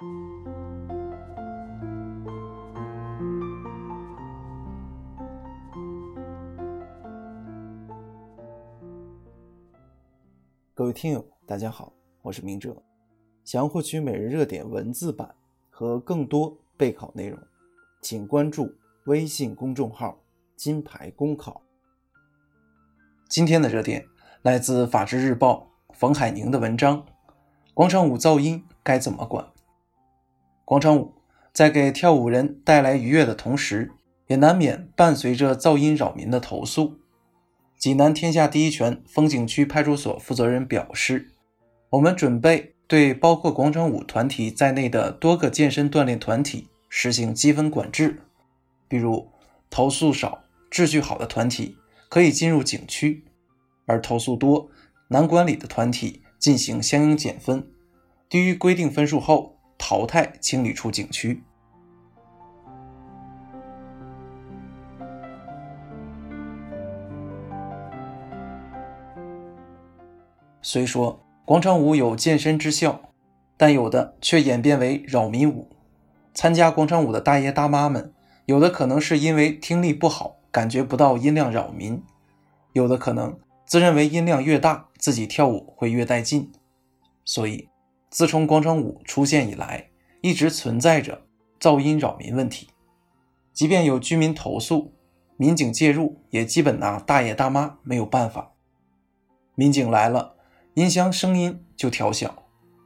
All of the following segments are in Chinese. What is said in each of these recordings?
各位听友，大家好，我是明哲。想要获取每日热点文字版和更多备考内容，请关注微信公众号“金牌公考”。今天的热点来自《法制日报》冯海宁的文章：广场舞噪音该怎么管？广场舞在给跳舞人带来愉悦的同时，也难免伴随着噪音扰民的投诉。济南天下第一拳风景区派出所负责人表示：“我们准备对包括广场舞团体在内的多个健身锻炼团体实行积分管制，比如投诉少、秩序好的团体可以进入景区，而投诉多、难管理的团体进行相应减分，低于规定分数后淘汰清理出景区。”虽说广场舞有健身之效，但有的却演变为扰民舞。参加广场舞的大爷大妈们，有的可能是因为听力不好，感觉不到音量扰民；有的可能自认为音量越大，自己跳舞会越带劲。所以，自从广场舞出现以来，一直存在着噪音扰民问题。即便有居民投诉，民警介入，也基本拿大爷大妈没有办法。民警来了。音箱声音就调小，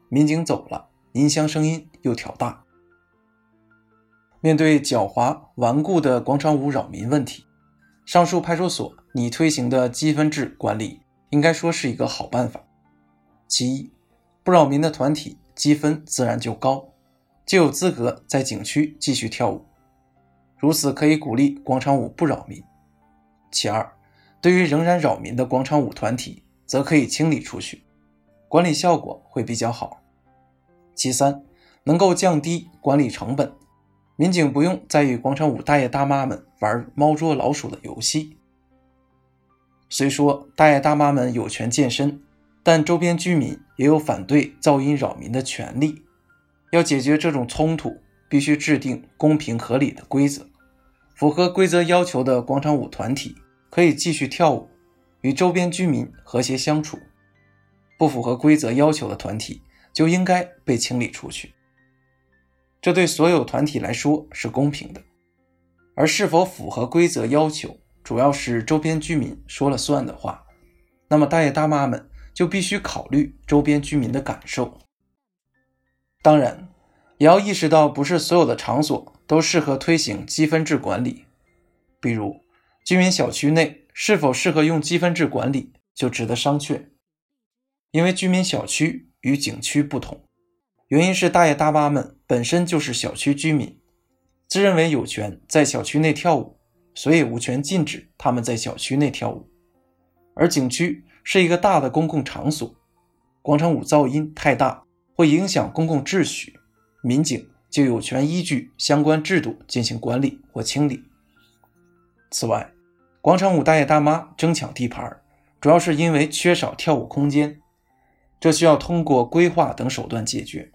民警走了，音箱声音又调大。面对狡猾顽固的广场舞扰民问题，上述派出所拟推行的积分制管理，应该说是一个好办法。其一，不扰民的团体积分自然就高，就有资格在景区继续跳舞，如此可以鼓励广场舞不扰民。其二，对于仍然扰民的广场舞团体，则可以清理出去，管理效果会比较好。其三，能够降低管理成本，民警不用再与广场舞大爷大妈们玩猫捉老鼠的游戏。虽说大爷大妈们有权健身，但周边居民也有反对噪音扰民的权利。要解决这种冲突，必须制定公平合理的规则，符合规则要求的广场舞团体可以继续跳舞。与周边居民和谐相处，不符合规则要求的团体就应该被清理出去。这对所有团体来说是公平的。而是否符合规则要求，主要是周边居民说了算的话，那么大爷大妈们就必须考虑周边居民的感受。当然，也要意识到，不是所有的场所都适合推行积分制管理，比如居民小区内。是否适合用积分制管理，就值得商榷。因为居民小区与景区不同，原因是大爷大妈们本身就是小区居民，自认为有权在小区内跳舞，所以无权禁止他们在小区内跳舞。而景区是一个大的公共场所，广场舞噪音太大，会影响公共秩序，民警就有权依据相关制度进行管理或清理。此外，广场舞大爷大妈争抢地盘，主要是因为缺少跳舞空间，这需要通过规划等手段解决。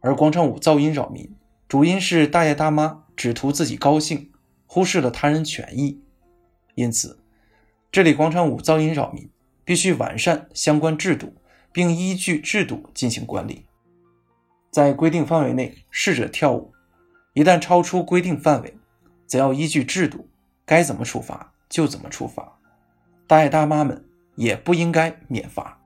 而广场舞噪音扰民，主因是大爷大妈只图自己高兴，忽视了他人权益。因此，这里广场舞噪音扰民，必须完善相关制度，并依据制度进行管理。在规定范围内试着跳舞，一旦超出规定范围，则要依据制度，该怎么处罚。就怎么处罚，大爷大妈们也不应该免罚。